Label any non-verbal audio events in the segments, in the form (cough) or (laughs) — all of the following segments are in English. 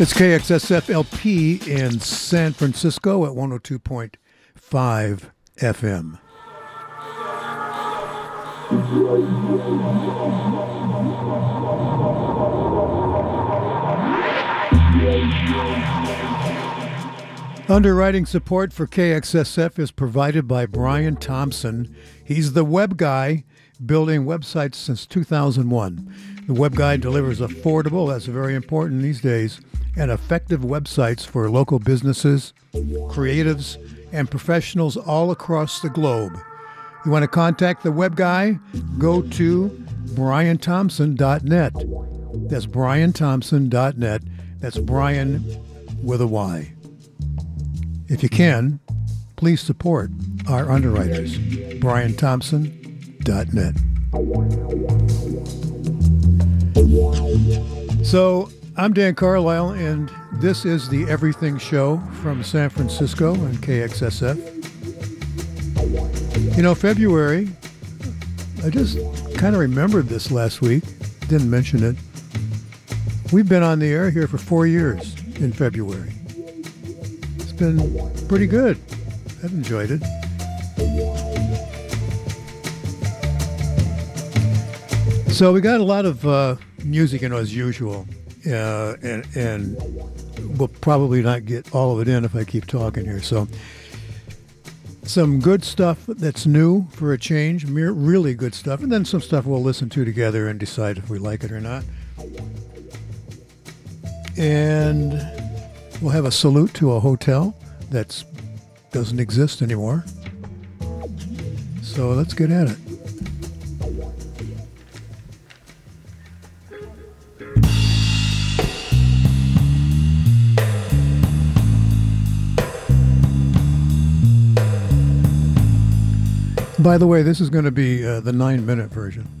It's KXSF LP in San Francisco at 102.5 FM. Underwriting support for KXSF is provided by Brian Thompson. He's the web guy building websites since 2001. The web guy delivers affordable, that's very important these days, and effective websites for local businesses, creatives, and professionals all across the globe. You want to contact the web guy? Go to brianthompson.net. That's brianthompson.net. That's Brian with a Y. If you can, please support our underwriters. brianthompson.net. So I'm Dan Carlisle, and this is the Everything Show from San Francisco and KXSF. You know, February, I just kind of remembered this last week, didn't mention it. We've been on the air here for four years in February. It's been pretty good. I've enjoyed it. So we got a lot of uh, music, you know, as usual uh, and and we'll probably not get all of it in if I keep talking here. So some good stuff that's new for a change, really good stuff, and then some stuff we'll listen to together and decide if we like it or not. And we'll have a salute to a hotel that doesn't exist anymore. So let's get at it. By the way, this is going to be uh, the nine minute version.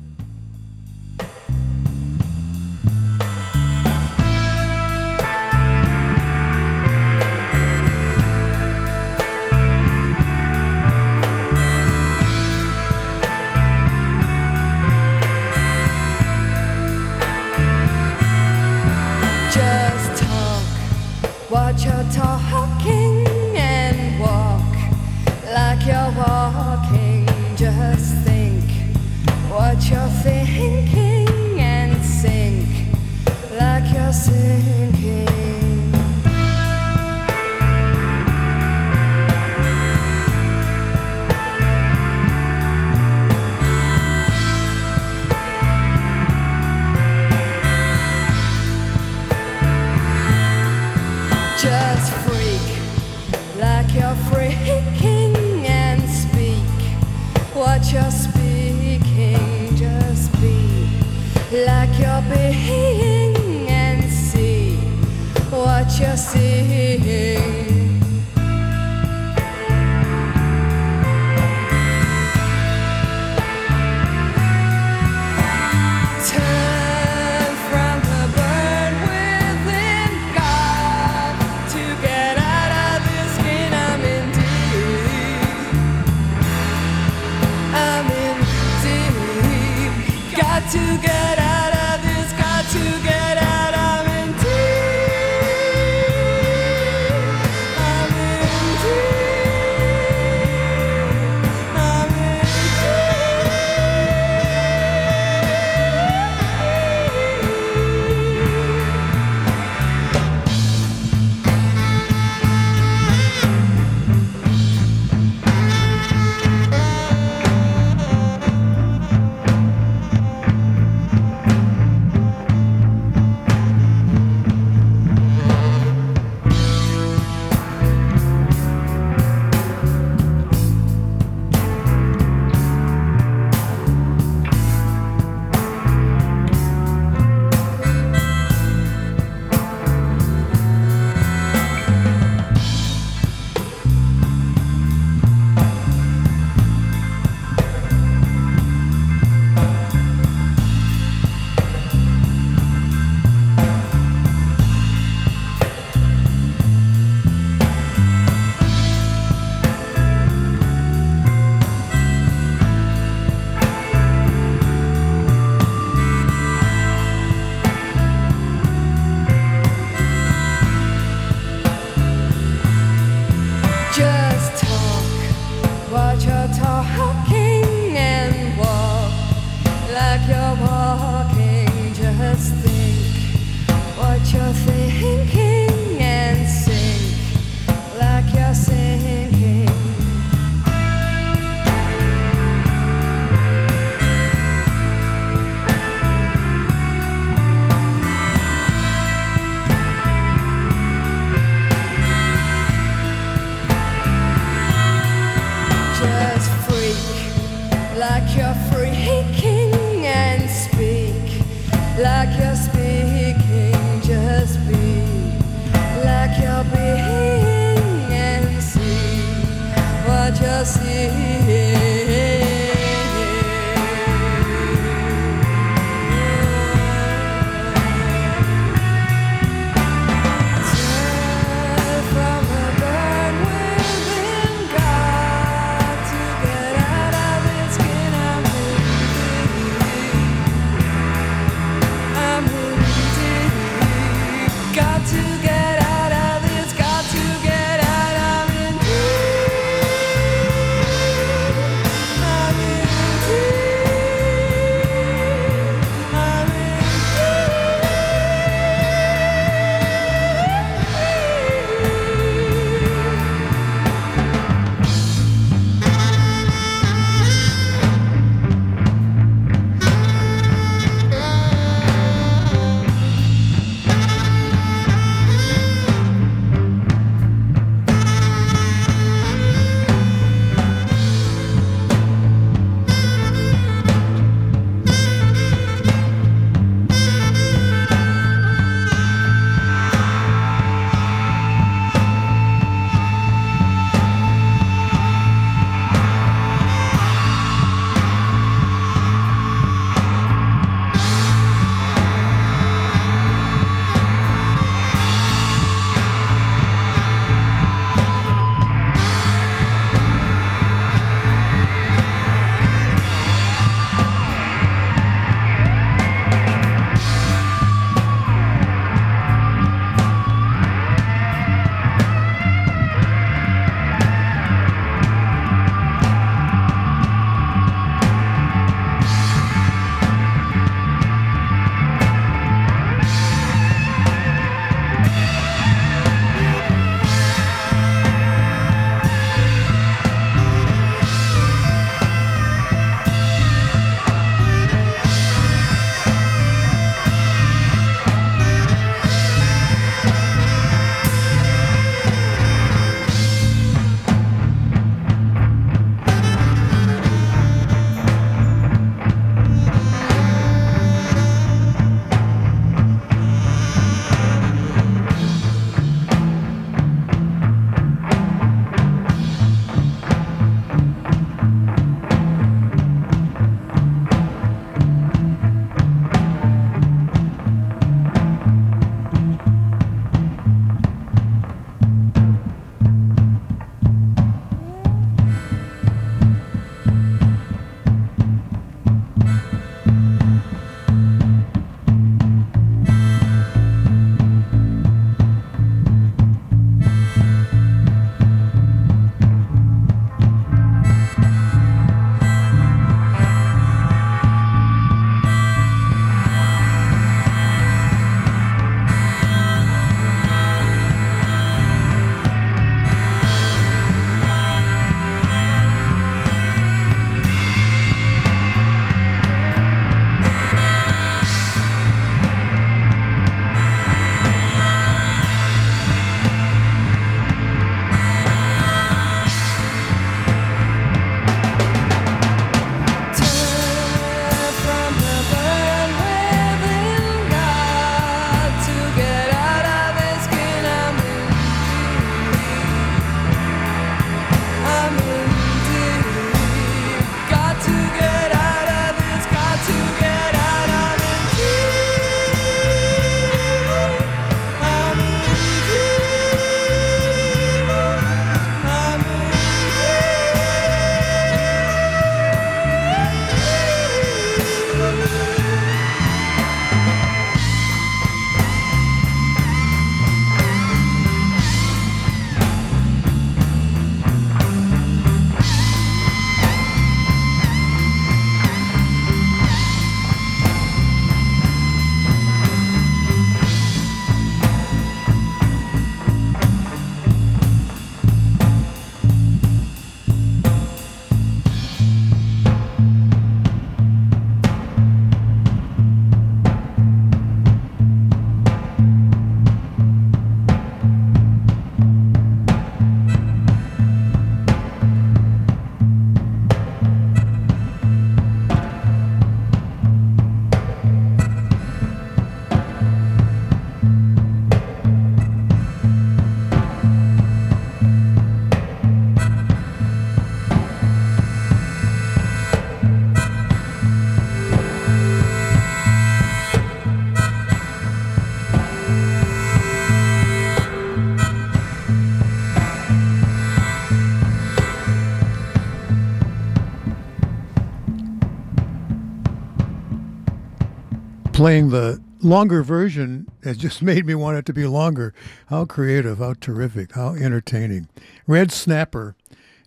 Playing the longer version has just (laughs) made me want it to be longer. How creative, how terrific, how entertaining. Red Snapper,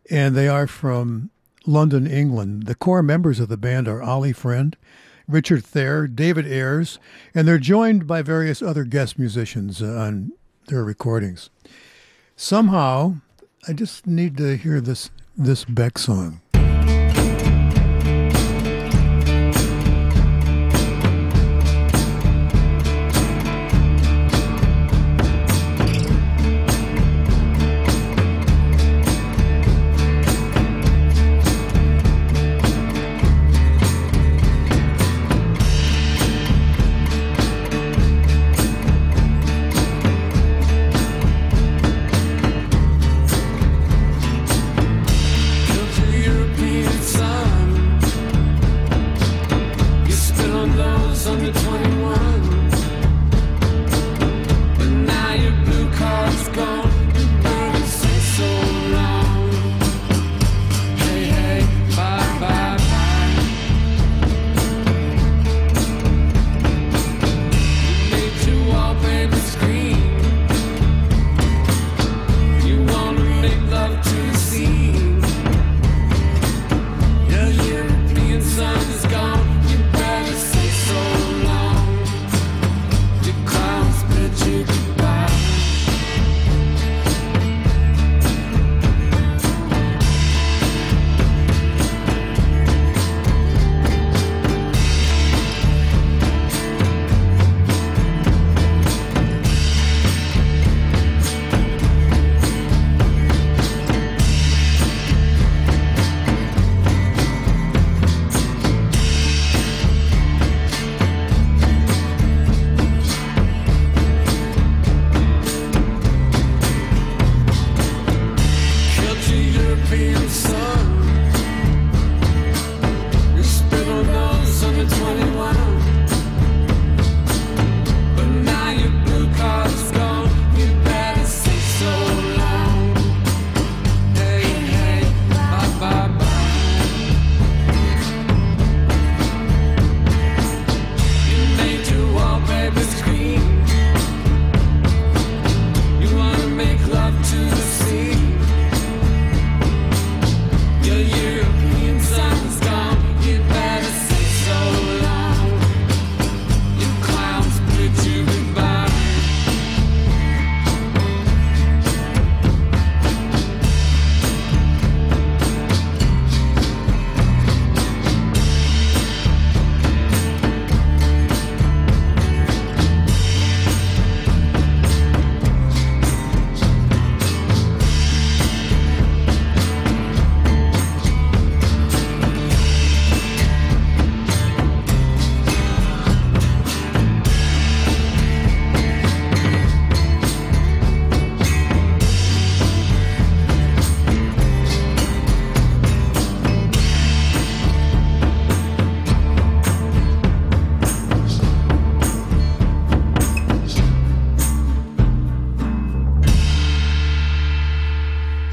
and they are from London, England. The core members of the band are Ollie Friend, Richard Thair, David Ayers, and they're joined by various other guest musicians uh, on their recordings. Somehow, I just need to hear this this Beck song.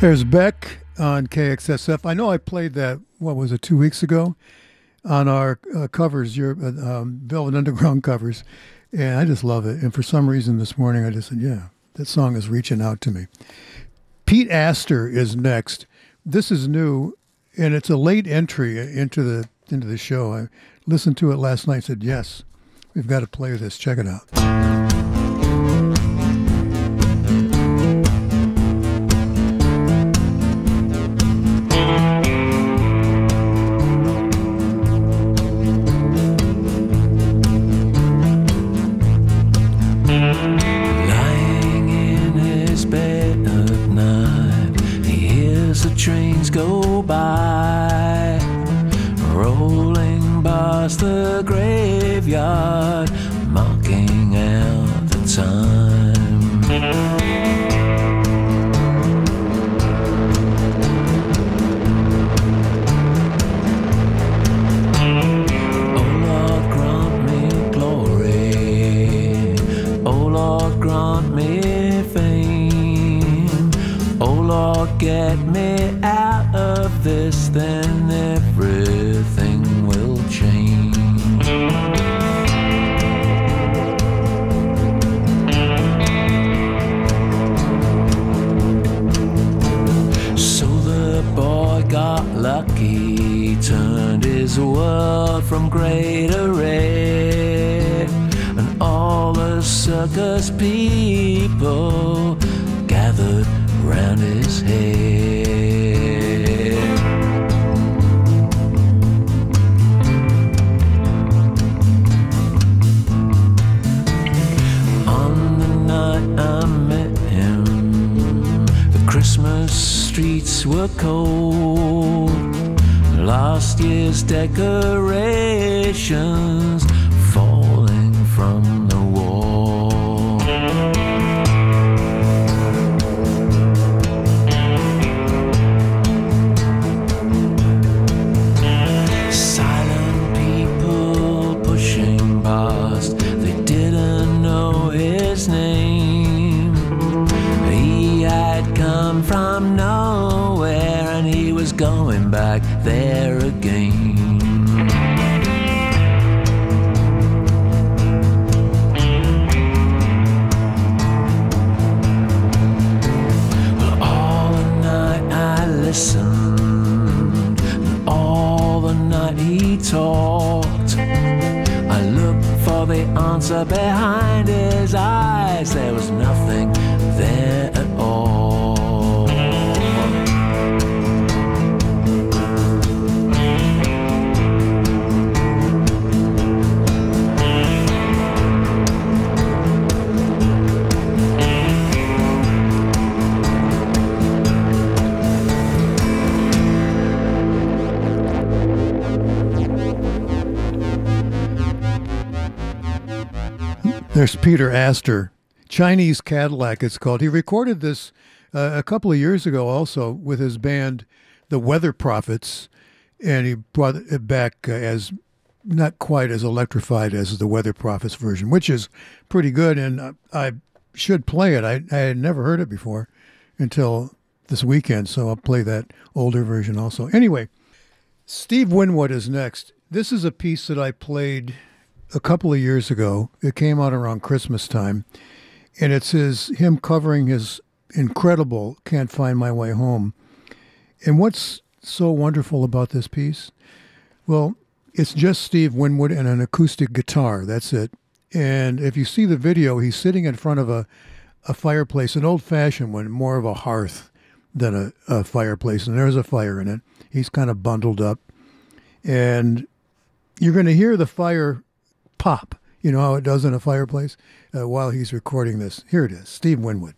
There's Beck on KXSF. I know I played that, what was it, two weeks ago on our uh, covers, your uh, um, Velvet Underground covers. And I just love it. And for some reason this morning, I just said, yeah, that song is reaching out to me. Pete Astor is next. This is new, and it's a late entry into the into the show. I listened to it last night. Said yes, we've got to play this. Check it out. Peter Astor, Chinese Cadillac, it's called. He recorded this uh, a couple of years ago also with his band, The Weather Prophets, and he brought it back uh, as not quite as electrified as the Weather Prophets version, which is pretty good. And uh, I should play it. I, I had never heard it before until this weekend, so I'll play that older version also. Anyway, Steve Winwood is next. This is a piece that I played a couple of years ago. It came out around Christmas time, and it's his him covering his incredible "Can't Find My Way Home." And what's so wonderful about this piece? Well, it's just Steve Winwood and an acoustic guitar. That's it. And if you see the video, he's sitting in front of a, a fireplace, an old fashioned one, more of a hearth than a, a fireplace. And there's a fire in it. He's kind of bundled up. And you're going to hear the fire pop. You know how it does in a fireplace uh, while he's recording this. Here it is Steve Winwood.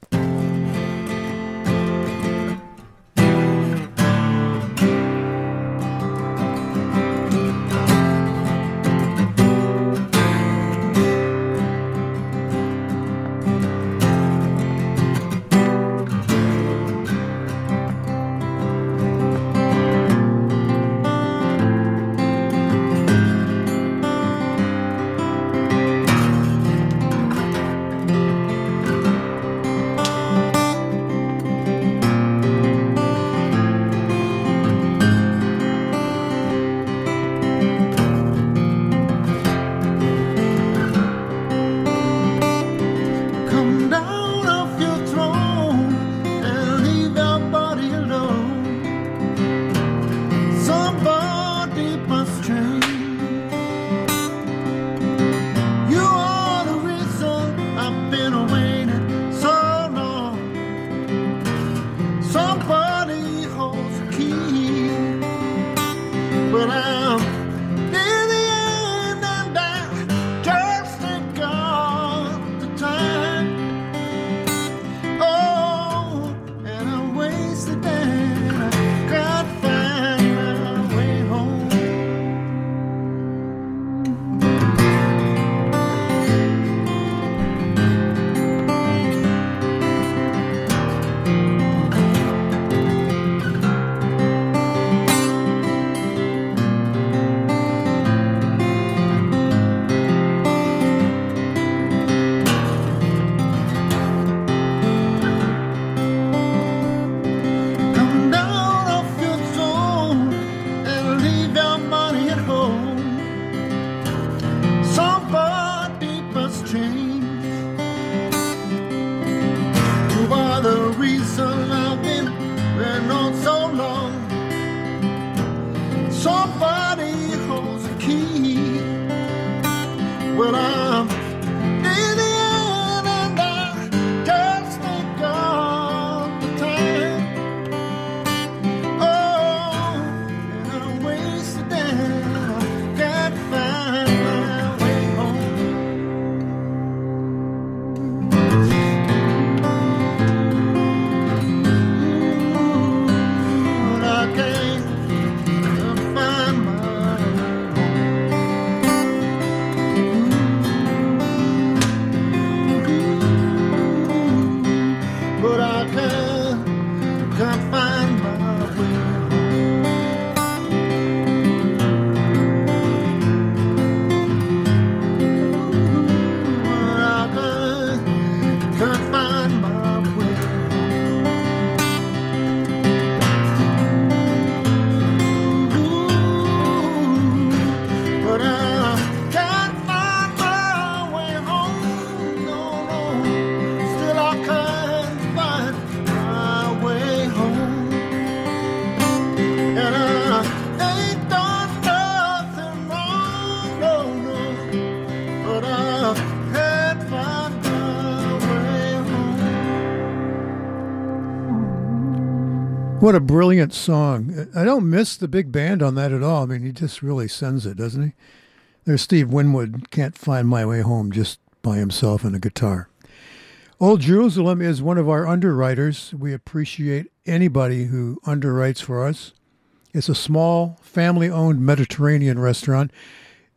What a brilliant song. I don't miss the big band on that at all. I mean, he just really sends it, doesn't he? There's Steve Winwood, Can't Find My Way Home, just by himself and a guitar. Old Jerusalem is one of our underwriters. We appreciate anybody who underwrites for us. It's a small, family owned Mediterranean restaurant.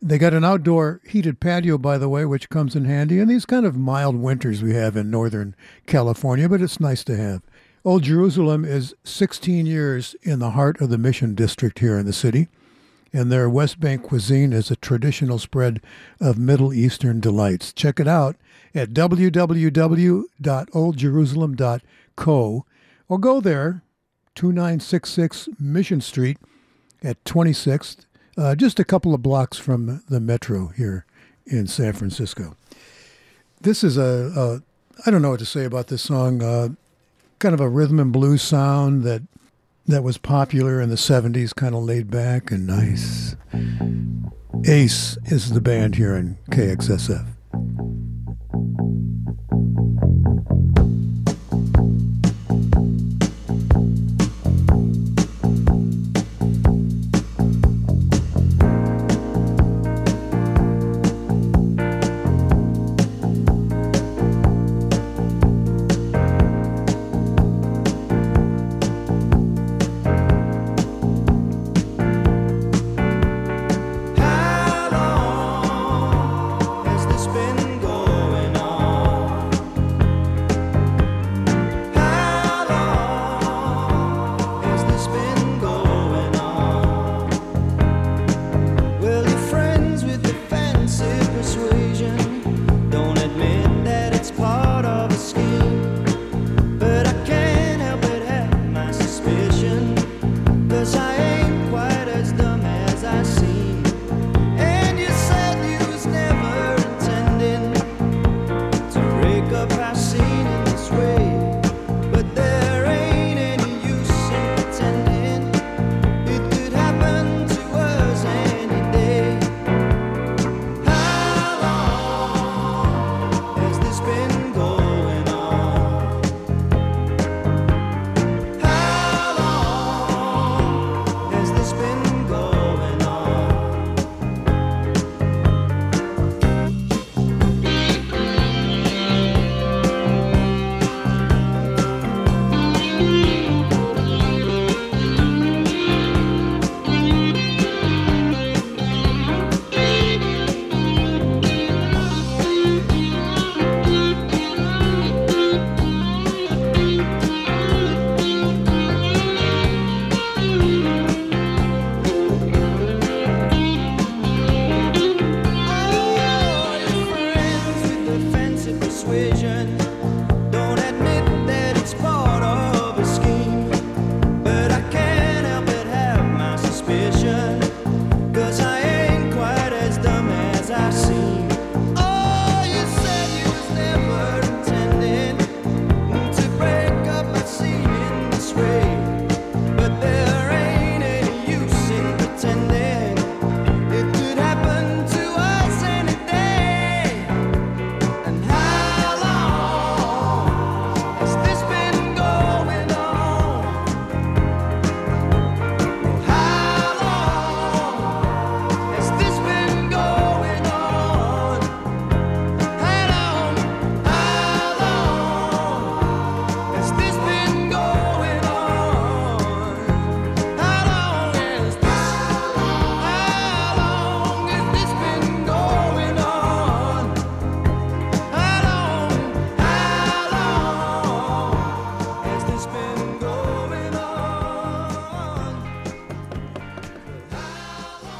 They got an outdoor heated patio, by the way, which comes in handy in these kind of mild winters we have in Northern California, but it's nice to have. Old Jerusalem is 16 years in the heart of the Mission District here in the city, and their West Bank cuisine is a traditional spread of Middle Eastern delights. Check it out at www.oldjerusalem.co or go there, 2966 Mission Street at 26th uh, just a couple of blocks from the metro here in San Francisco. This is a, a I don't know what to say about this song. Uh, kind of a rhythm and blues sound that that was popular in the 70s, kind of laid back and nice. Ace is the band here in KXSF.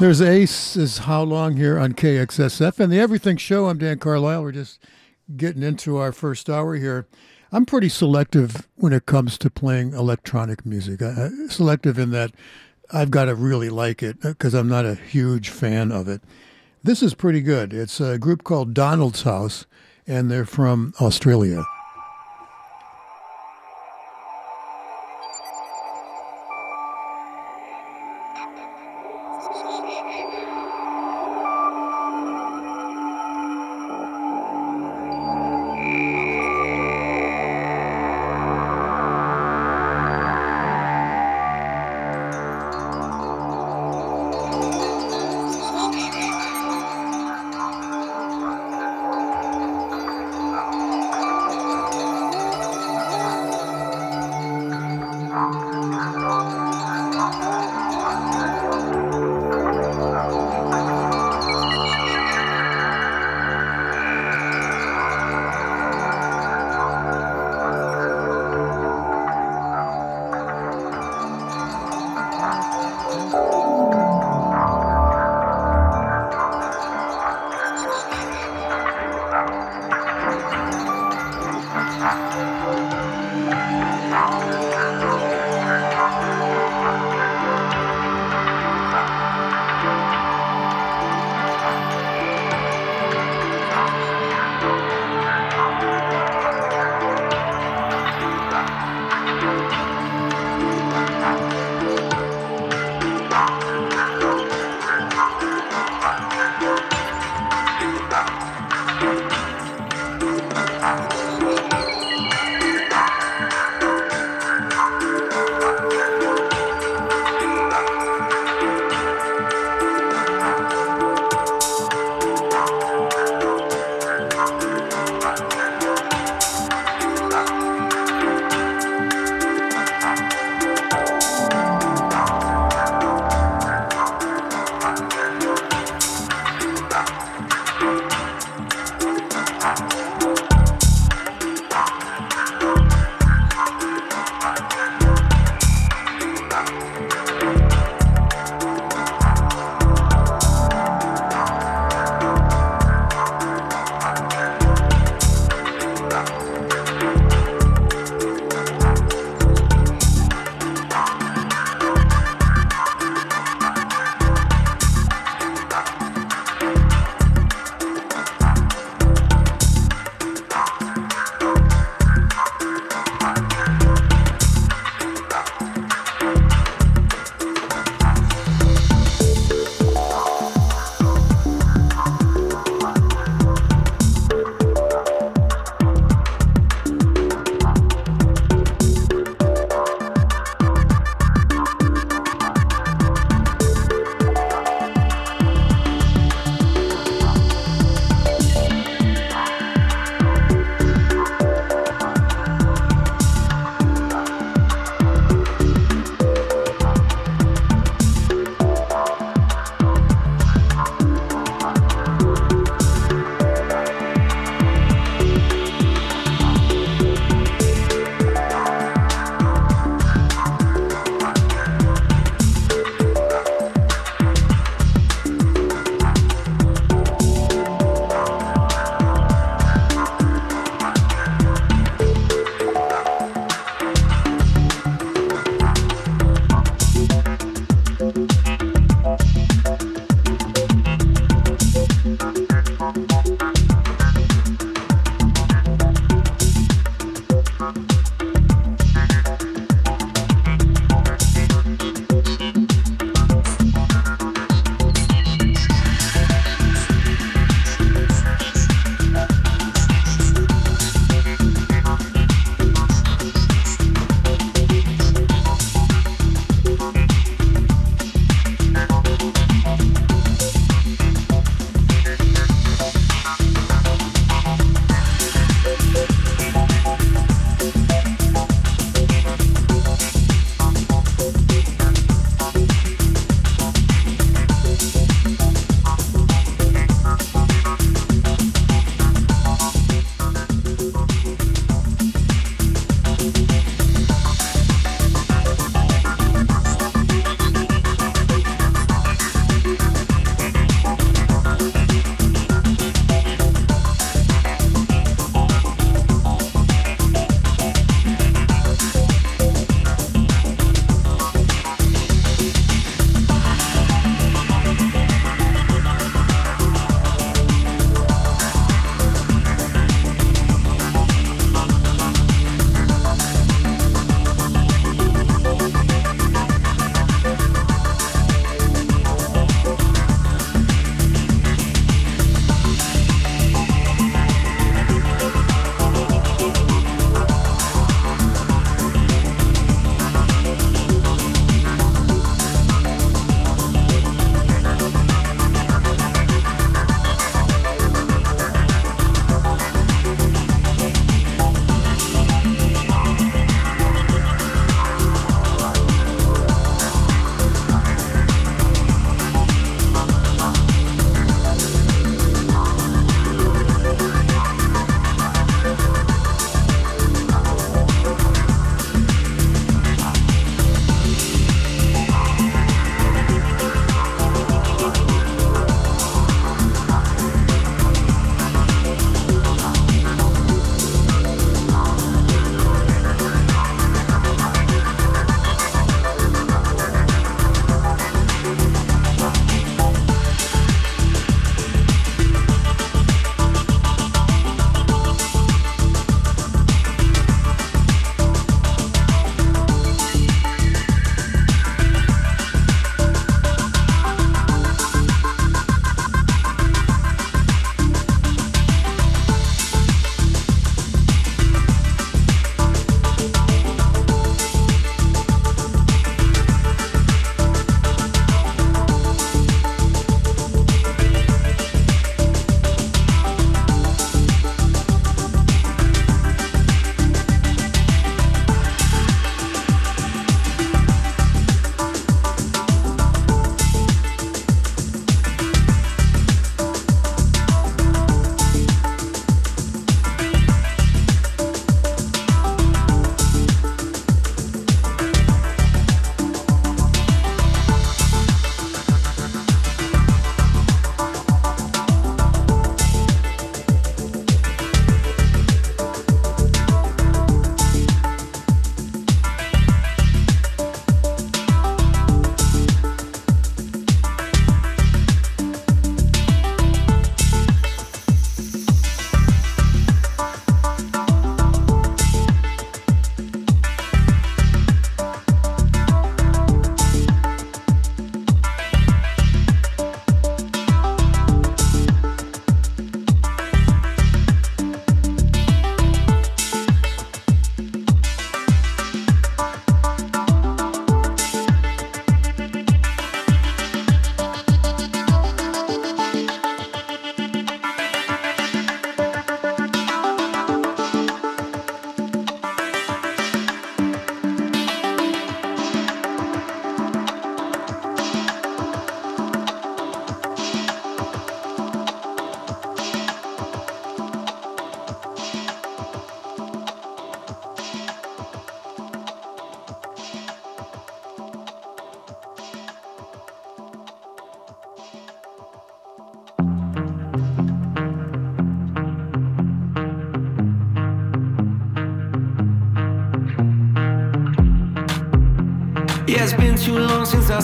There's Ace is How Long here on KXSF and the Everything Show. I'm Dan Carlisle. We're just getting into our first hour here. I'm pretty selective when it comes to playing electronic music. I, selective in that I've got to really like it uh, because I'm not a huge fan of it. This is pretty good. It's a group called Donald's House, and they're from Australia.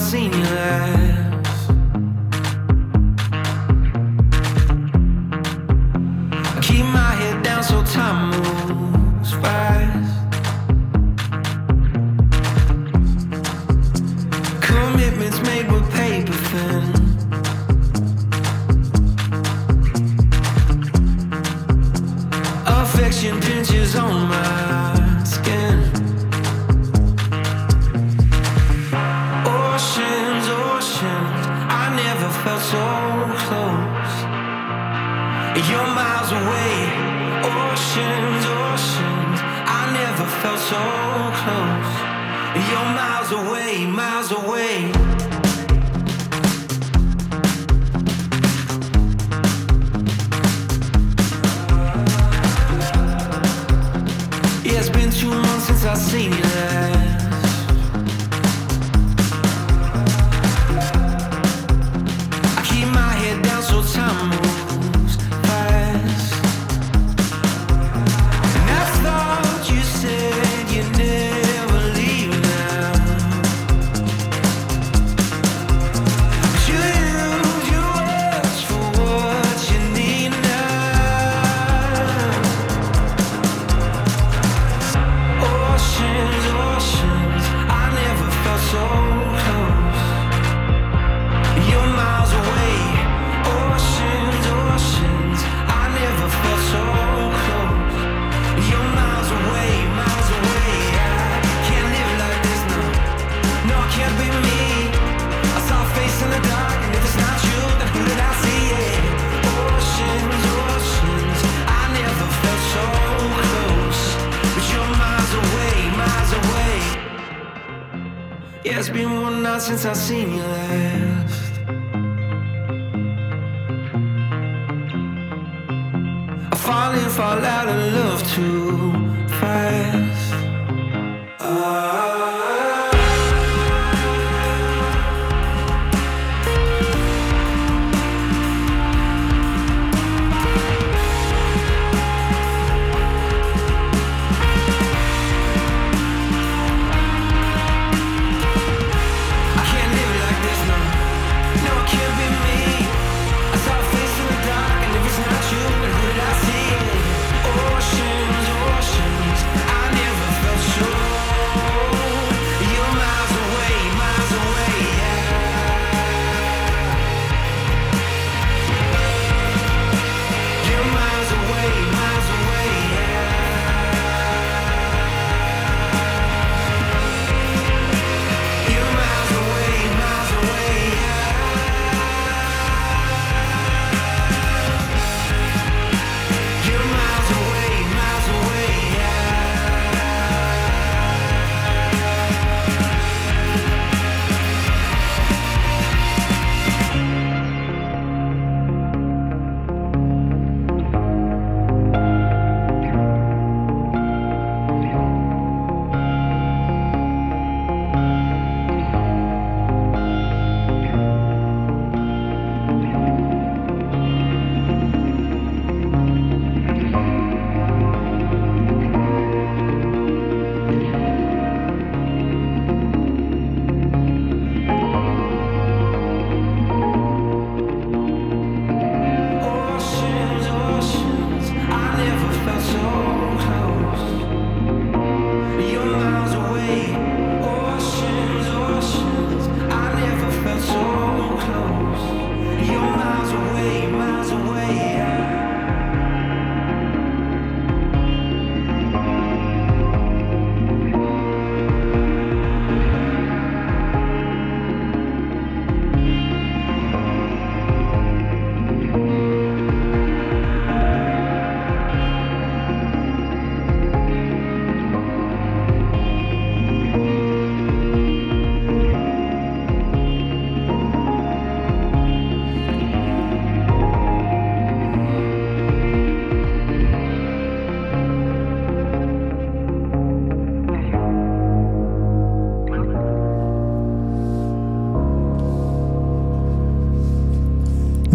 Seen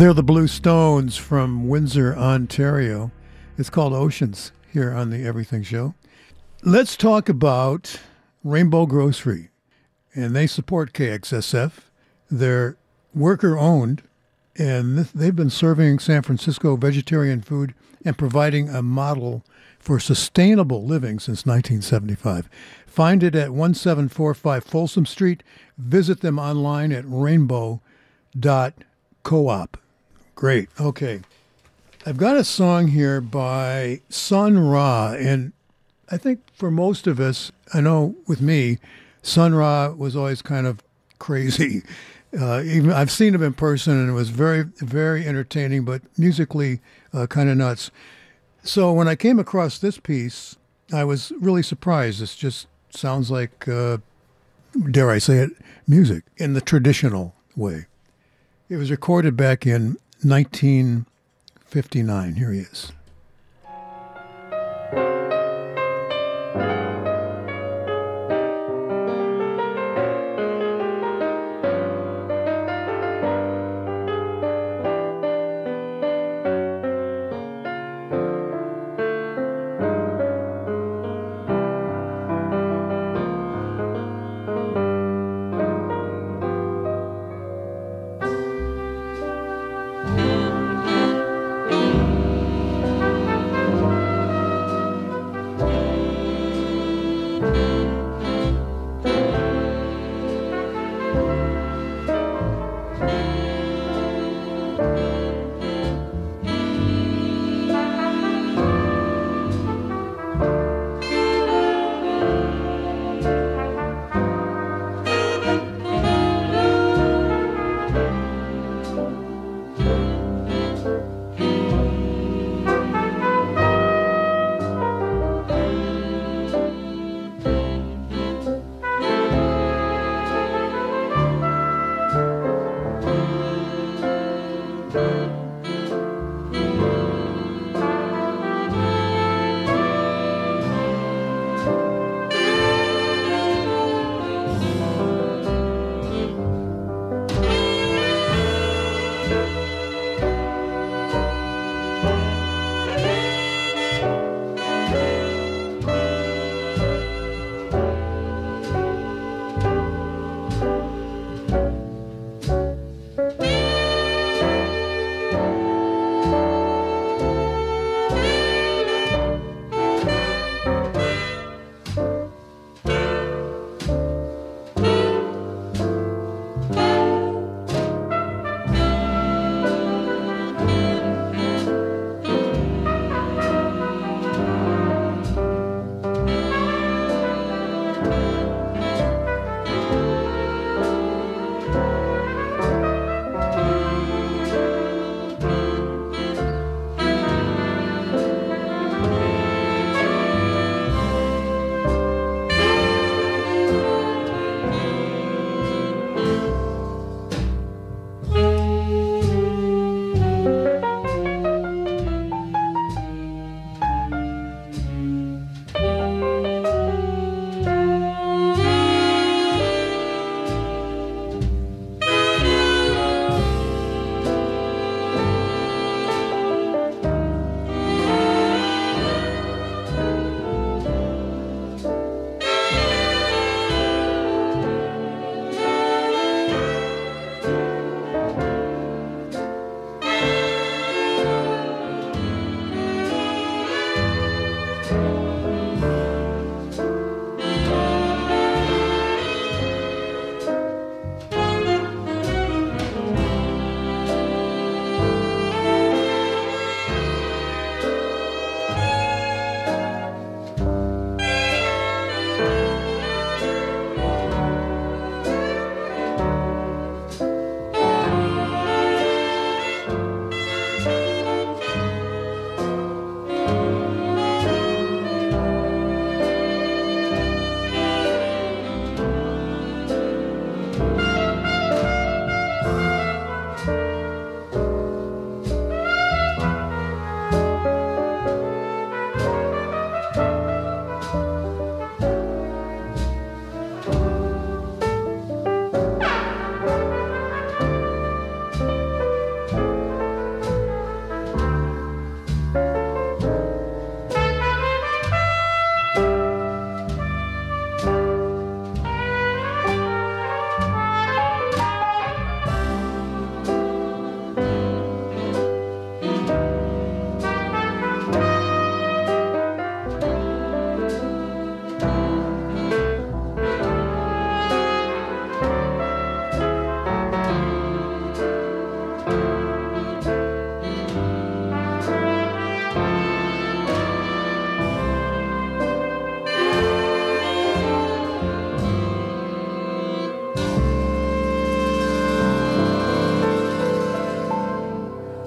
They're the Blue Stones from Windsor, Ontario. It's called Oceans here on the Everything Show. Let's talk about Rainbow Grocery. and they support KXSF. They're worker owned, and they've been serving San Francisco vegetarian food and providing a model for sustainable living since 1975. Find it at 1745 Folsom Street. Visit them online at rainbow.coop. Great. Okay. I've got a song here by Sun Ra, and I think for most of us, I know with me, Sun Ra was always kind of crazy. (laughs) Uh, even I've seen him in person, and it was very, very entertaining, but musically uh, kind of nuts. So when I came across this piece, I was really surprised. This just sounds like, uh, dare I say it, music in the traditional way. It was recorded back in 1959. Here he is.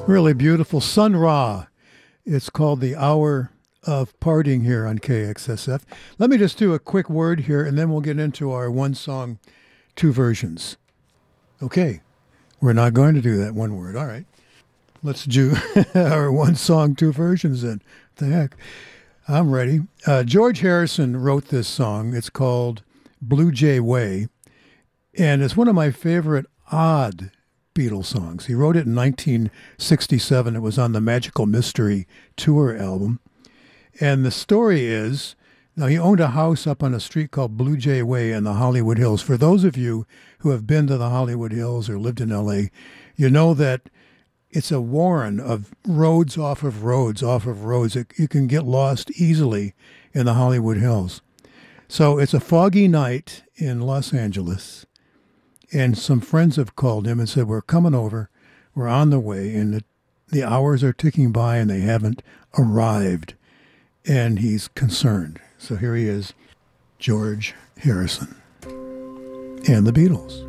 Really beautiful. Sun Ra. It's called The Hour of Parting here on KXSF. Let me just do a quick word here and then we'll get into our one song, two versions. Okay. We're not going to do that one word. All right. Let's do (laughs) our one song, two versions then. What the heck? I'm ready. Uh, George Harrison wrote this song. It's called Blue Jay Way. And it's one of my favorite odd Beatles songs. He wrote it in 1967. It was on the Magical Mystery Tour album. And the story is now he owned a house up on a street called Blue Jay Way in the Hollywood Hills. For those of you who have been to the Hollywood Hills or lived in LA, you know that it's a warren of roads off of roads off of roads. It, you can get lost easily in the Hollywood Hills. So it's a foggy night in Los Angeles and some friends have called him and said, We're coming over. We're on the way. And the, the hours are ticking by and they haven't arrived. And he's concerned. So here he is, George Harrison and the Beatles.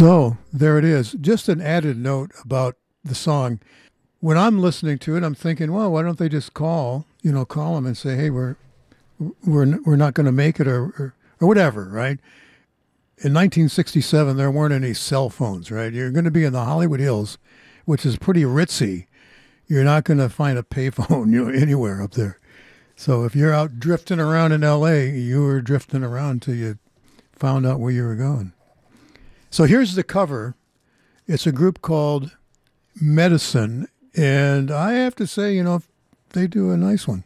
So there it is. Just an added note about the song. when I'm listening to it, I'm thinking, well, why don't they just call, you know, call them and say, hey, we're we're we're not going to make it, or, or or whatever, right? In 1967, there weren't any cell phones, right? You're going to be in the Hollywood Hills, which is pretty ritzy. You're not going to find a payphone (laughs) you know, anywhere up there. So if you're out drifting around in L.A., you were drifting around till you found out where you were going. So here's the cover. It's a group called Medicine, and I have to say, you know, they do a nice one.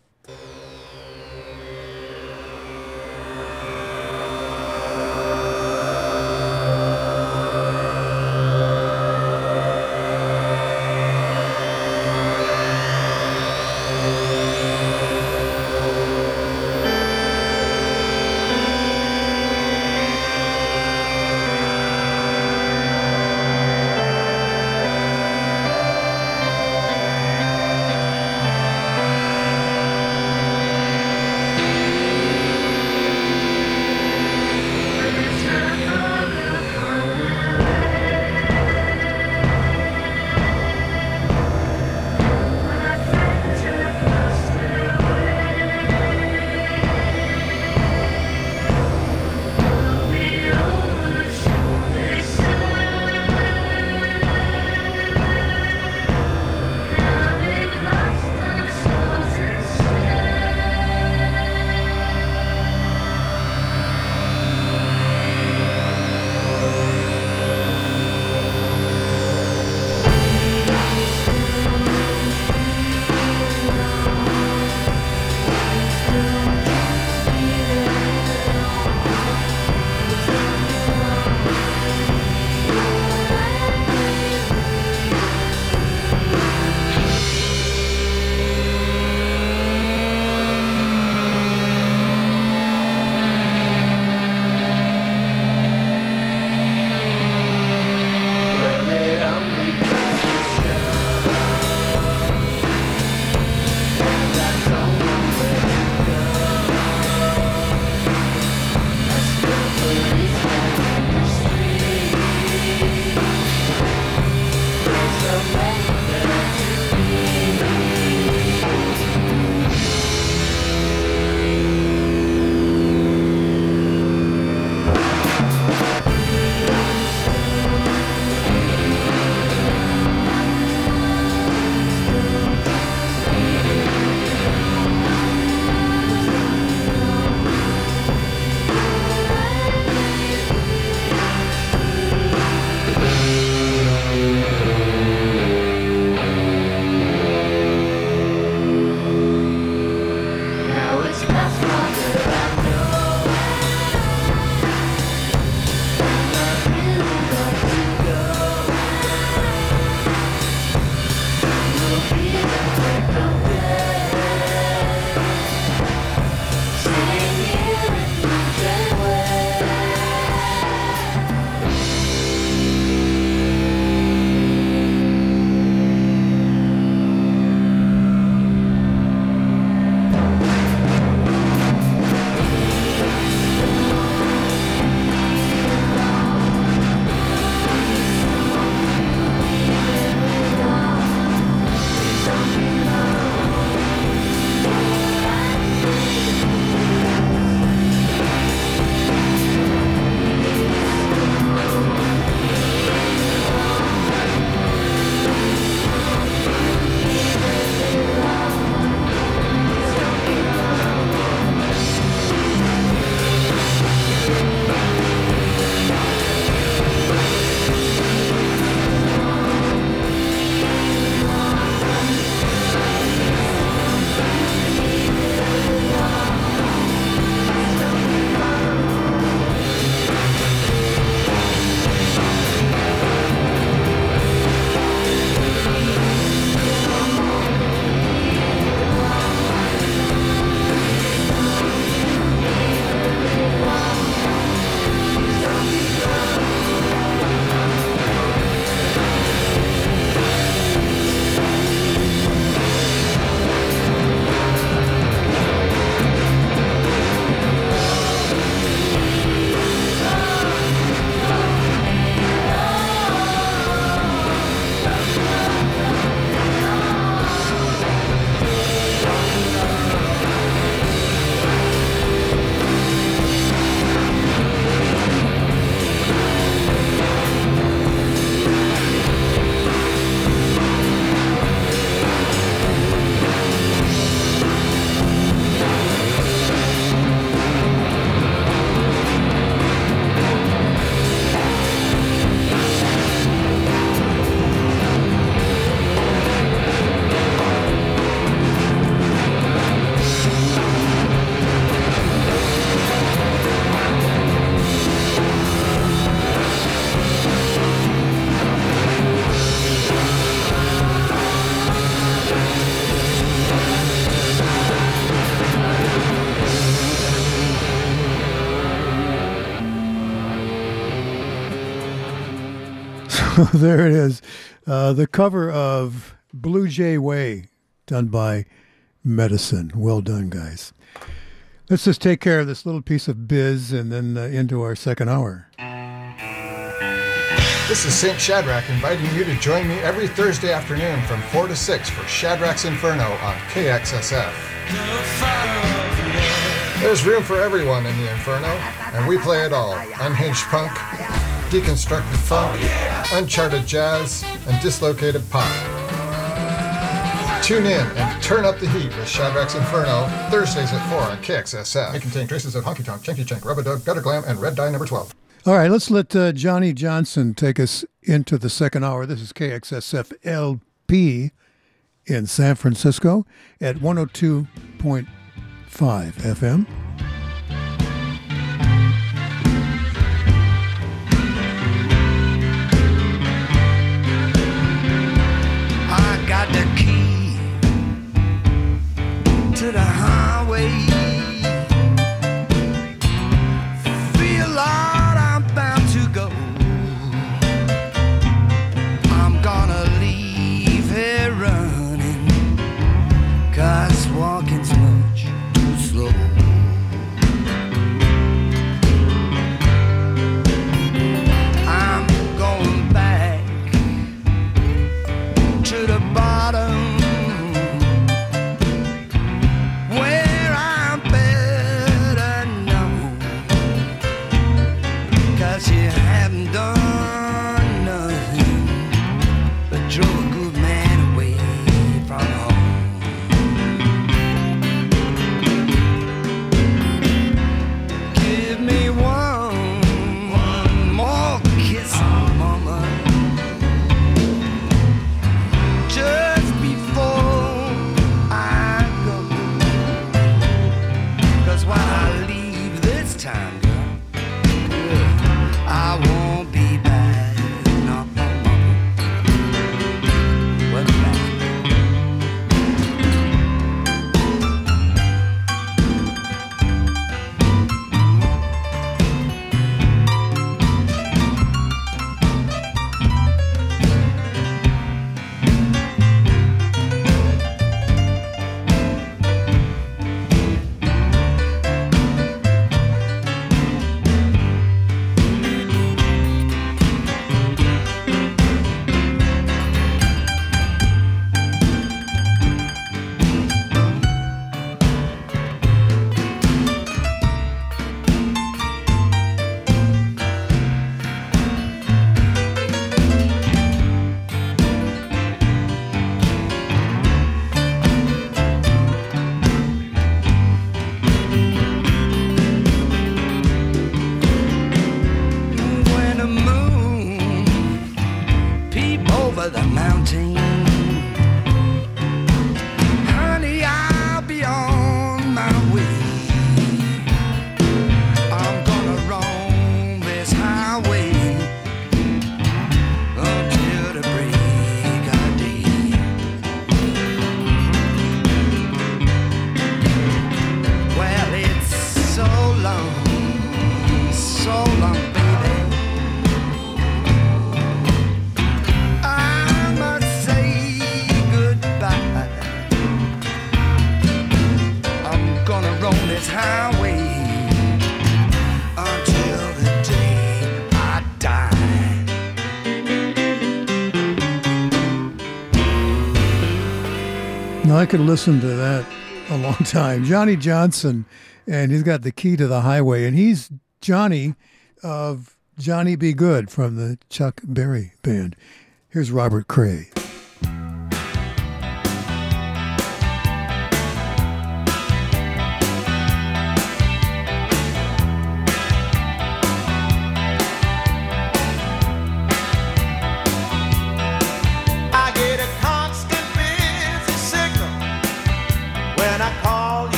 (laughs) there it is. Uh, the cover of Blue Jay Way, done by Medicine. Well done, guys. Let's just take care of this little piece of biz and then uh, into our second hour. This is St. Shadrach inviting you to join me every Thursday afternoon from 4 to 6 for Shadrach's Inferno on KXSF. There's room for everyone in the Inferno, and we play it all unhinged punk, deconstructed funk, uncharted jazz, and dislocated pop. Tune in and turn up the heat with Shadrach's Inferno, Thursdays at 4 on KXSF. May contain traces of honky tonk, chunky chunk, rubber dub, gutter glam, and red dye number 12. All right, let's let uh, Johnnie Johnson take us into the second hour. This is KXSF LP in San Francisco at 102.5 FM. I could listen to that a long (laughs) time. Johnnie Johnson, and he's got the key to the highway, and he's Johnny of Johnny B. Goode from the Chuck Berry Band. Here's Robert Cray.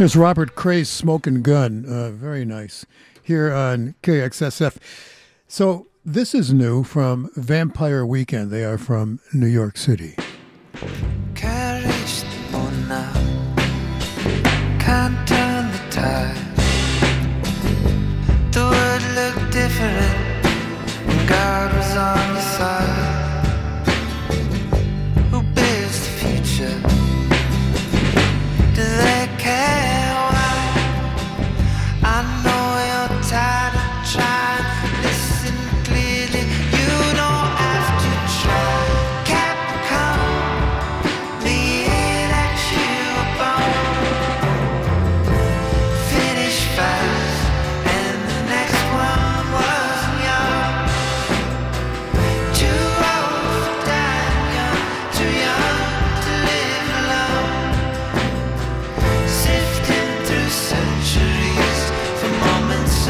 There's Robert Cray's "Smoking Gun. Uh, very nice. Here on KXSF. So this is new from Vampire Weekend. They are from New York City.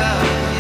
time.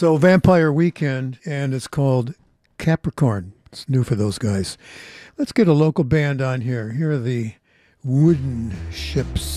So Vampire Weekend, and it's called Capricorn. It's new for those guys. Let's get a local band on here. Here are the Wooden Shjips.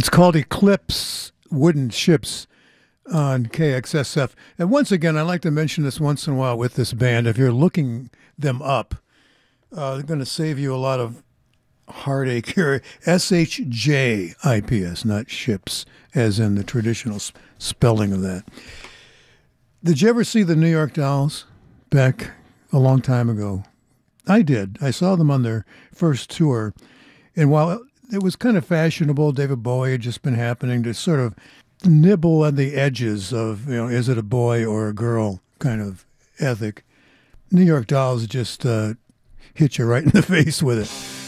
It's called Eclipse Wooden Shjips on KXSF. And once again, I like to mention this once in a while with this band. If you're looking them up, uh, they're going to save you a lot of heartache here. S H J I P S, not ships, as in the traditional spelling of that. Did you ever see the New York Dolls back a long time ago? I did. I saw them on their first tour. And while it was kind of fashionable, David Bowie had just been happening to sort of nibble at the edges of, you know, is it a boy or a girl kind of ethic. New York Dolls just uh, hit you right in the (laughs) face with it.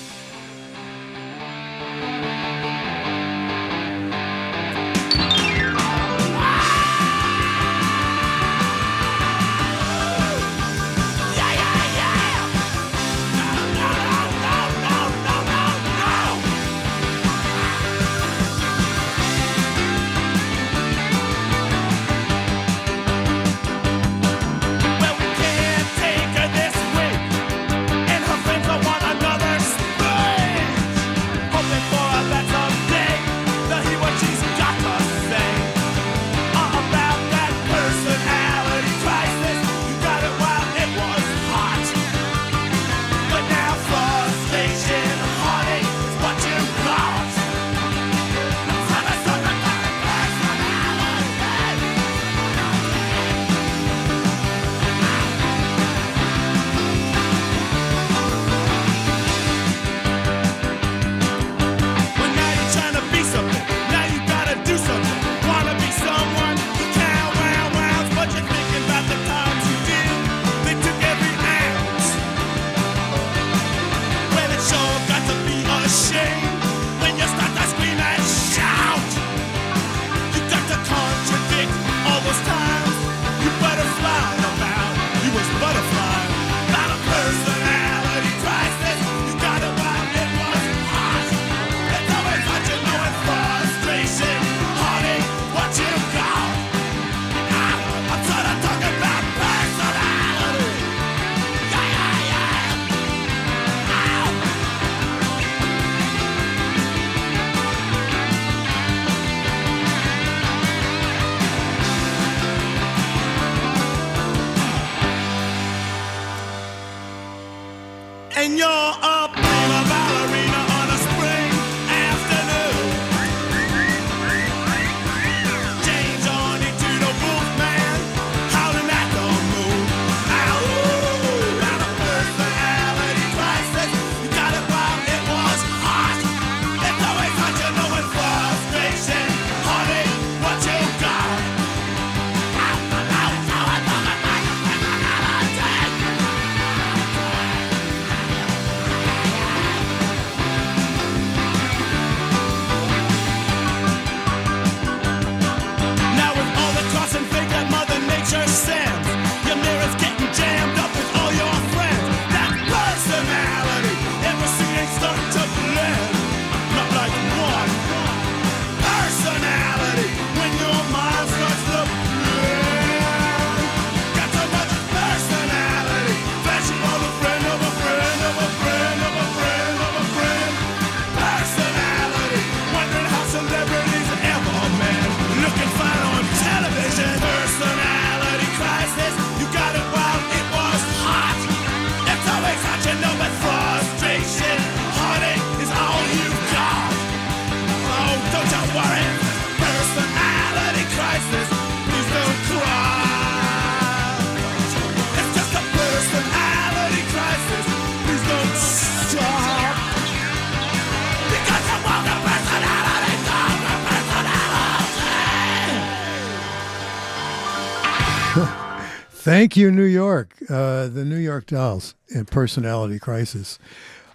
Thank you, New York. Uh, the New York Dolls and Personality Crisis.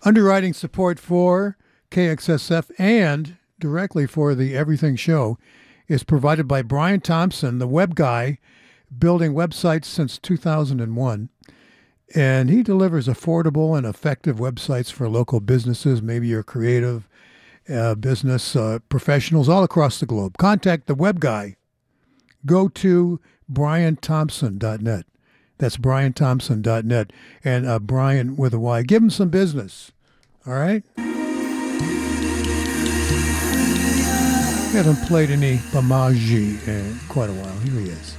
Underwriting support for KXSF and directly for the Everything Show is provided by Brian Thompson, the web guy, building websites since 2001. And he delivers affordable and effective websites for local businesses. Maybe you're creative uh, business uh, professionals all across the globe. Contact the web guy go to brianthompson.net. That's brianthompson.net. And uh, Brian with a Y. Give him some business. All right? We haven't played any Bahramji in quite a while. Here he is.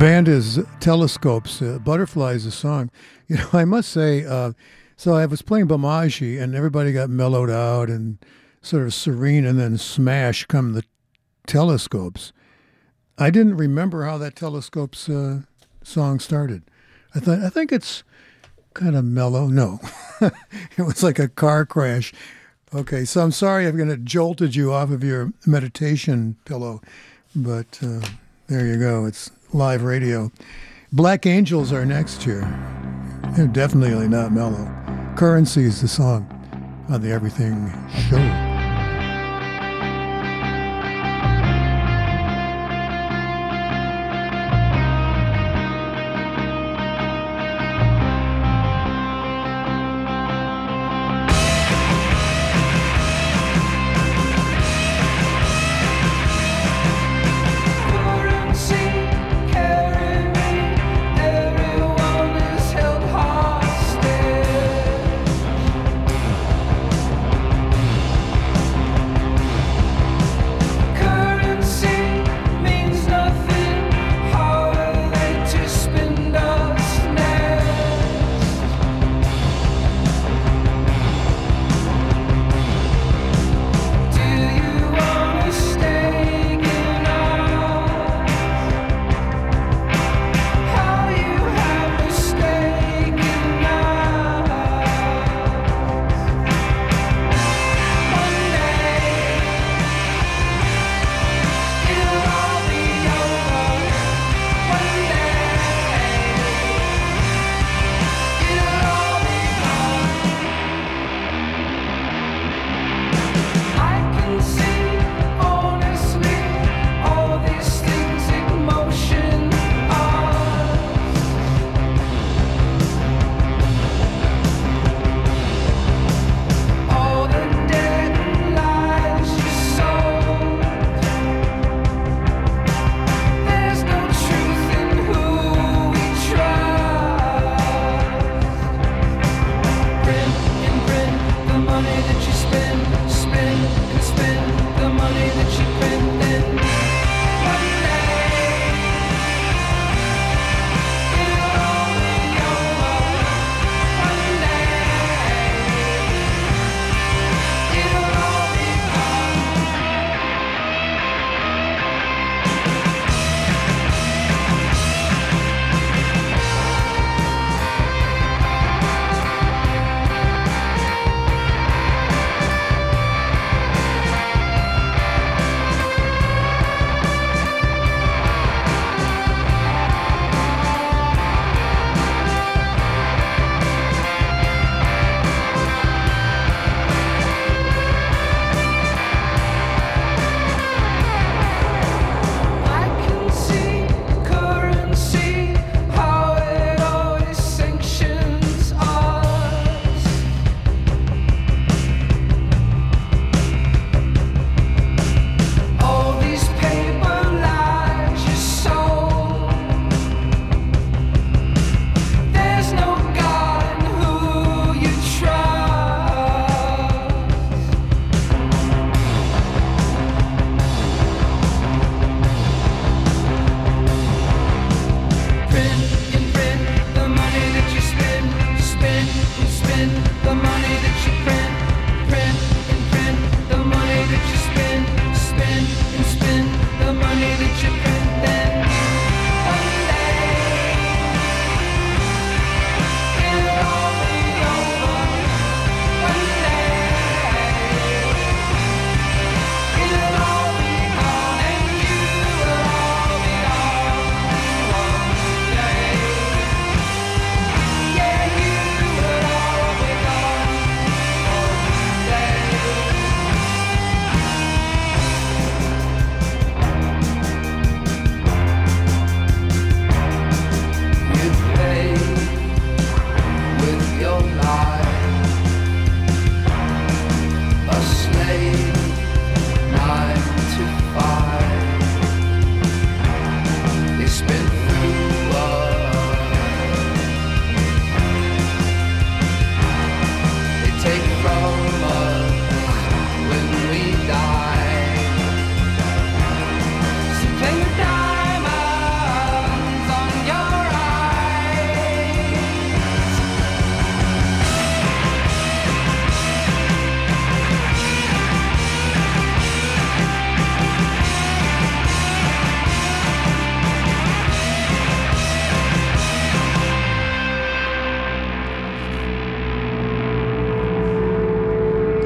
Band is Telescopes. Uh, Butterfly is the song. You know, (laughs) I must say, uh, so I was playing Bahramji and everybody got mellowed out and sort of serene, and then smash come the Telescopes. I didn't remember how that Telescopes uh, song started. I thought, I think it's kind of mellow. No, (laughs) it was like a car crash. Okay, so I'm sorry I've going to jolted you off of your meditation pillow, but uh, there you go. It's live radio. Black Angels are next here. They're definitely not mellow. Currency is the song on the Everything Show.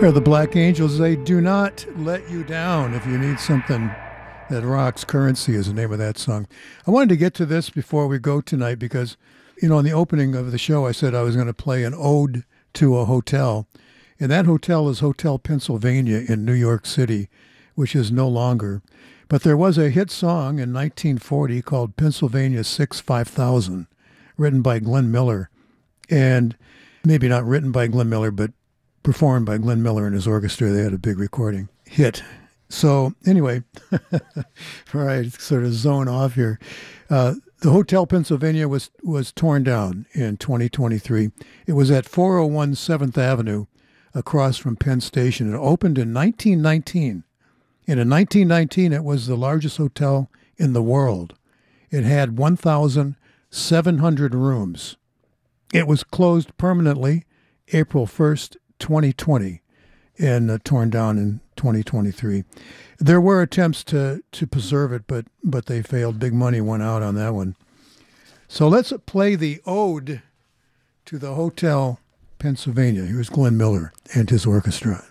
They're the Black Angels. They do not let you down if you need something that rocks. Currency is the name of that song. I wanted to get to this before we go tonight because, you know, in the opening of the show, I said I was going to play an ode to a hotel. And that hotel is Hotel Pennsylvania in New York City, which is no longer. But there was a hit song in 1940 called Pennsylvania 6 5000, written by Glenn Miller. And maybe not written by Glenn Miller, but performed by Glenn Miller and his orchestra. They had a big recording hit. So anyway, (laughs) before I sort of zone off here, uh, the Hotel Pennsylvania was was torn down in 2023. It was at 401 7th Avenue, across from Penn Station. It opened in 1919, and in 1919 it was the largest hotel in the world. It had 1,700 rooms. It was closed permanently April 1st, 2020 and uh, torn down in 2023. There were attempts to, to preserve it, but but they failed. Big money went out on that one. So let's play the ode to the Hotel Pennsylvania. Here's Glenn Miller and his orchestra.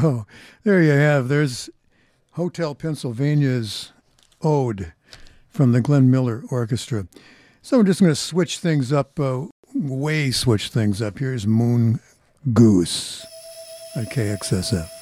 So (laughs) there you have. There's Hotel Pennsylvania's ode from the Glenn Miller Orchestra. So I'm just going to switch things up, uh, way switch things up. Here's Moon Goose on KXSF.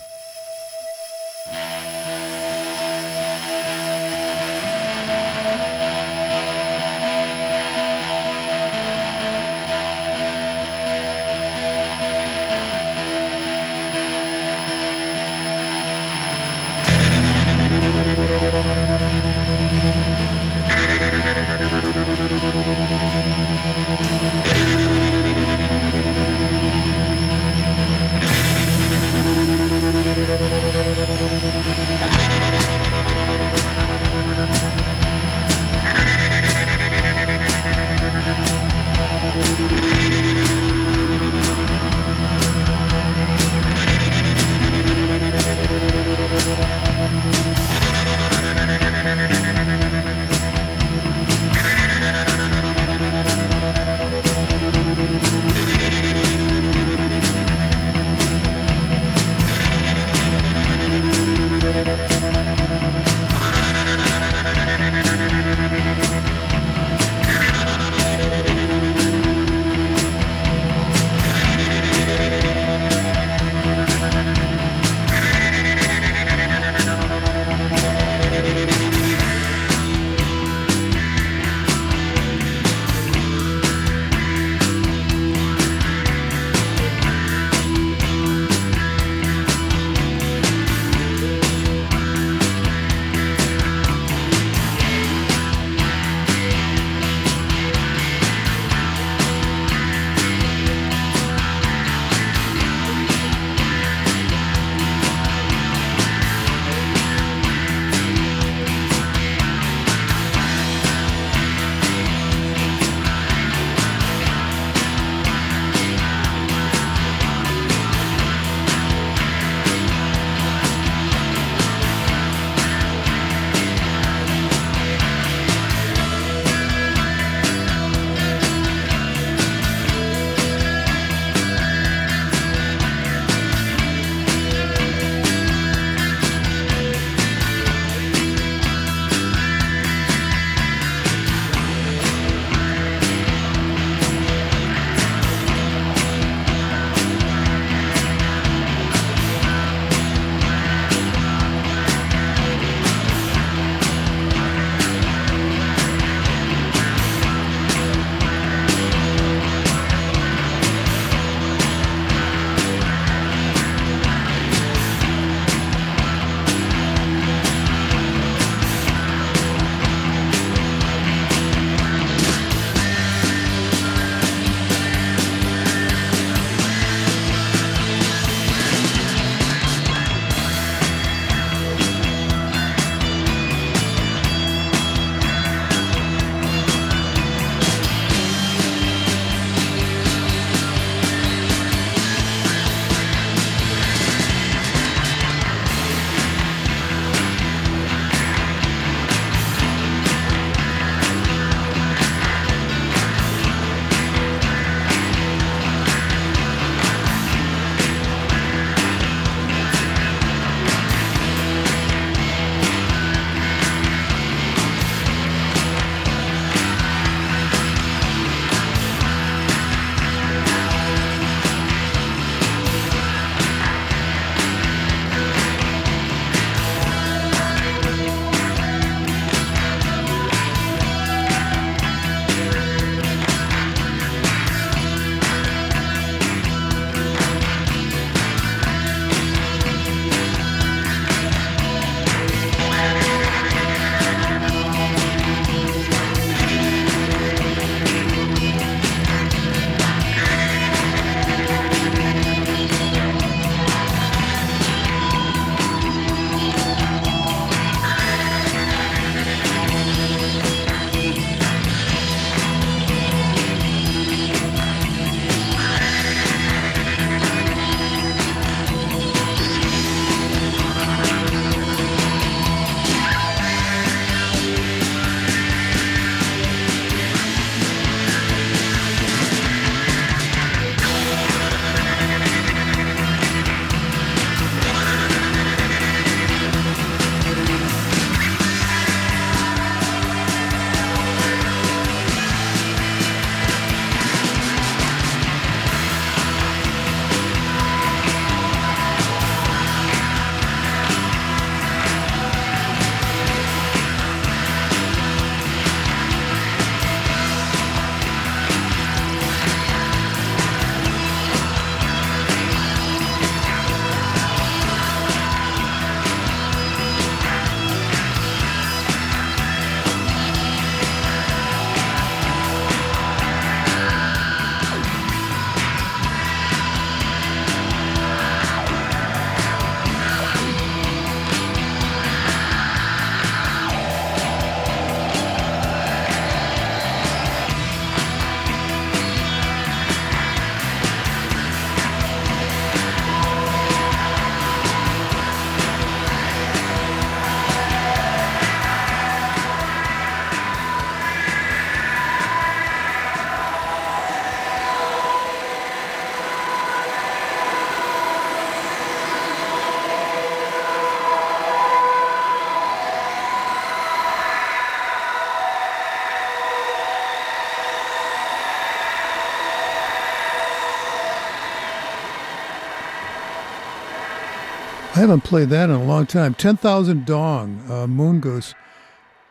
Haven't played that in a long time. 10,000 Dong, uh, Moon Goose.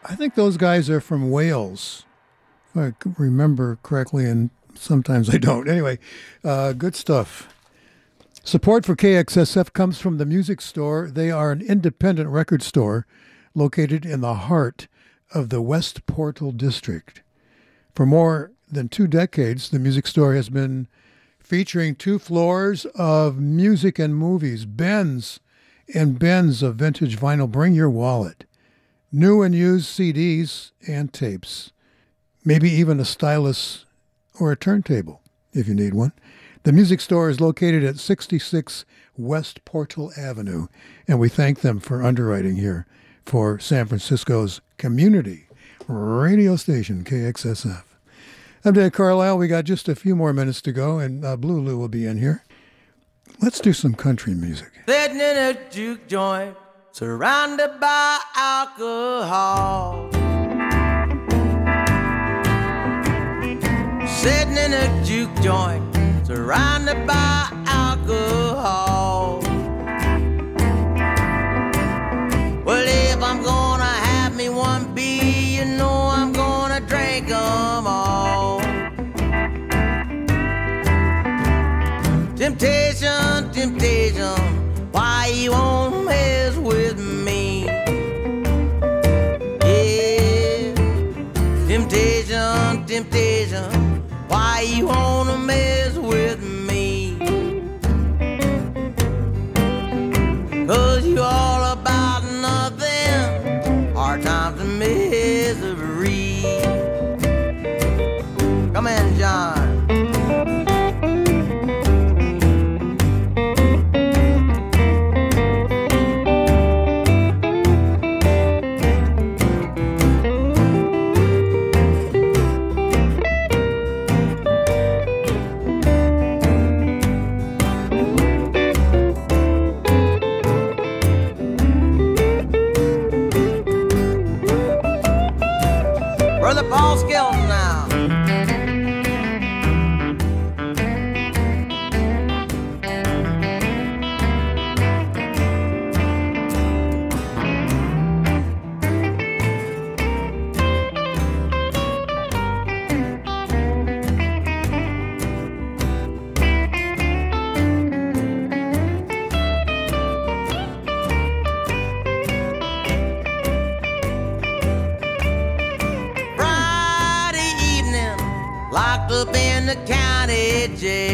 I think those guys are from Wales, if I remember correctly, and sometimes I don't. Anyway, uh, good stuff. Support for KXSF comes from the music store. They are an independent record store located in the heart of the West Portal District. For more than two decades, the music store has been featuring two floors of music and movies, bins and bins of vintage vinyl. Bring your wallet. New and used CDs and tapes. Maybe even a stylus or a turntable if you need one. The music store is located at 66 West Portal Avenue, and we thank them for underwriting here for San Francisco's community radio station, KXSF. I'm Dan Carlisle. We got just a few more minutes to go, and uh, Blue Lou will be in here. Let's do some country music. Sitting in a juke joint, surrounded by alcohol. Sitting in a juke joint, surrounded by alcohol. You county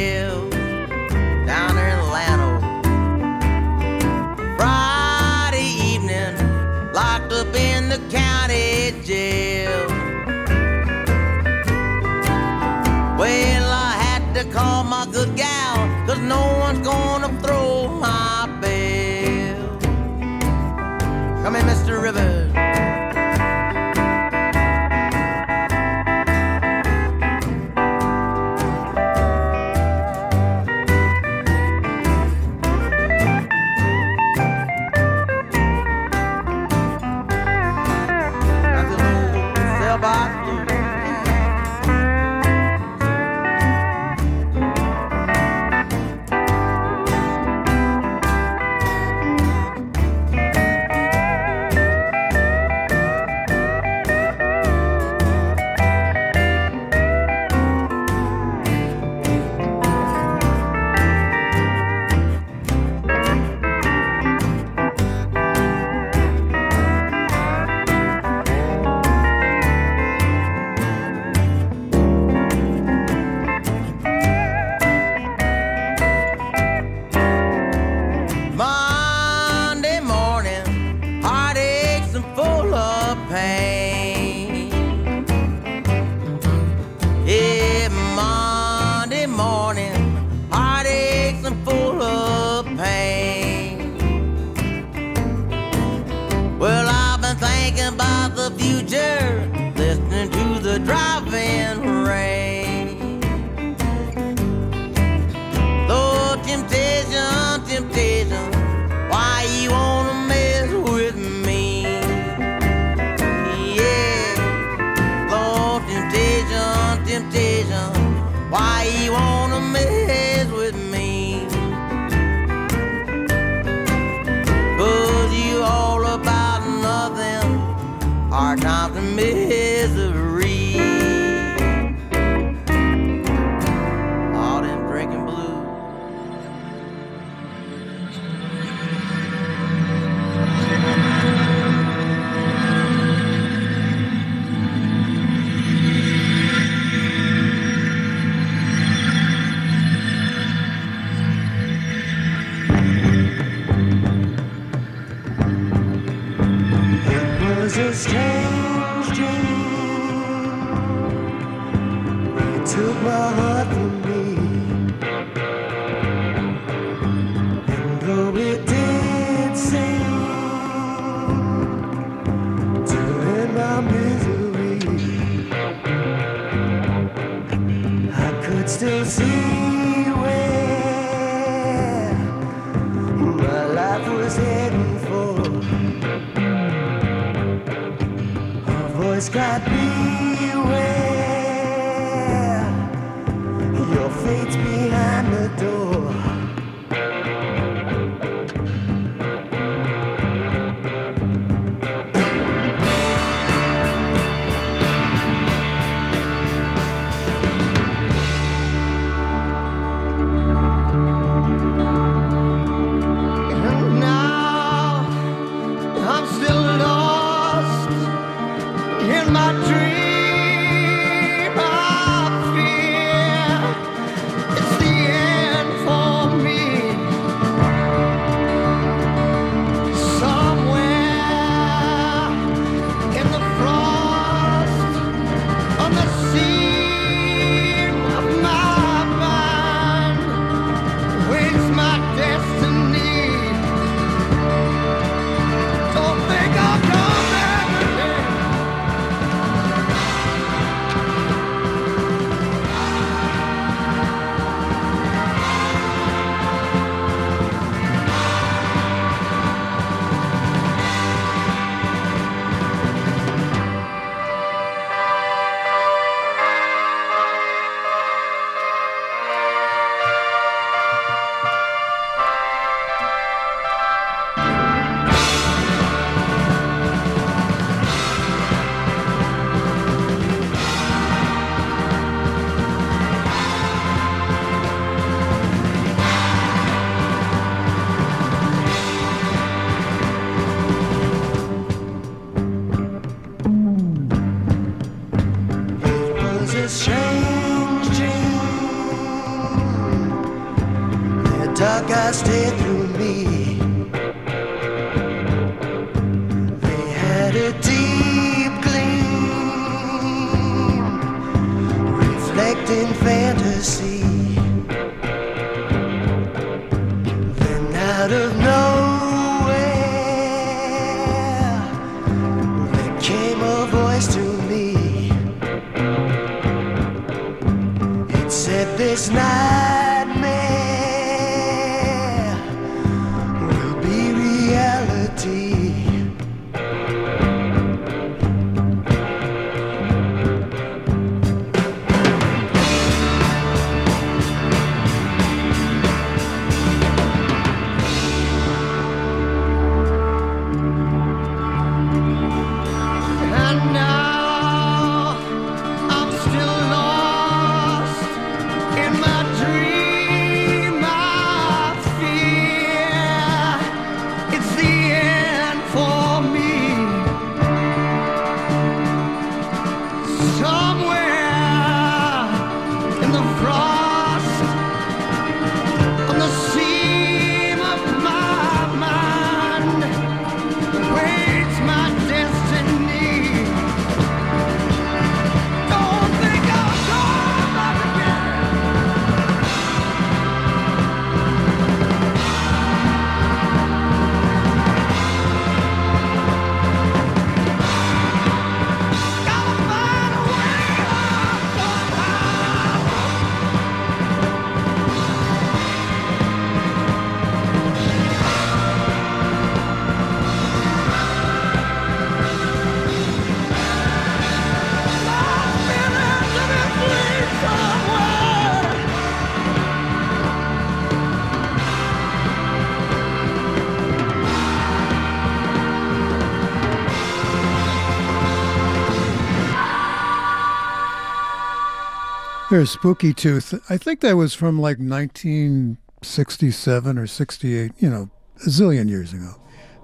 There's Spooky Tooth. I think that was from like 1967 or 68, you know, a zillion years ago.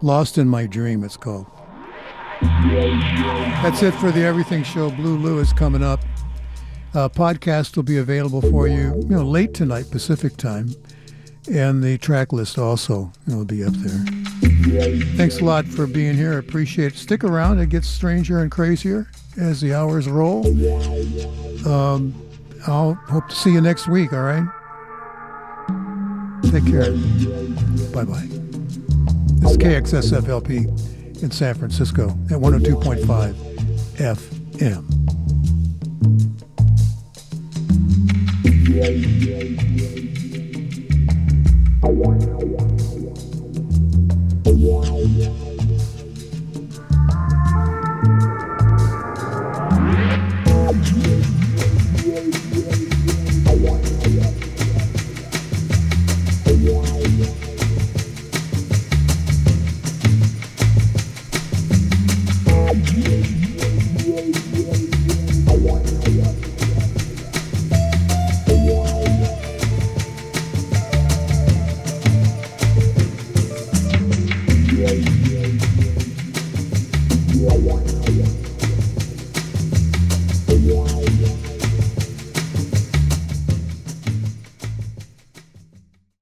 Lost in My Dream, it's called. That's it for the Everything Show. Blue Lou's coming up. Uh, podcast will be available for you, you know, late tonight Pacific time. and the track list also will be up there. Thanks a lot for being here. I appreciate it. Stick around. It gets stranger and crazier as the hours roll. Um, I'll hope to see you next week, all right? Take care. Bye bye. This is KXSFLP in San Francisco at 102.5 FM. Thank.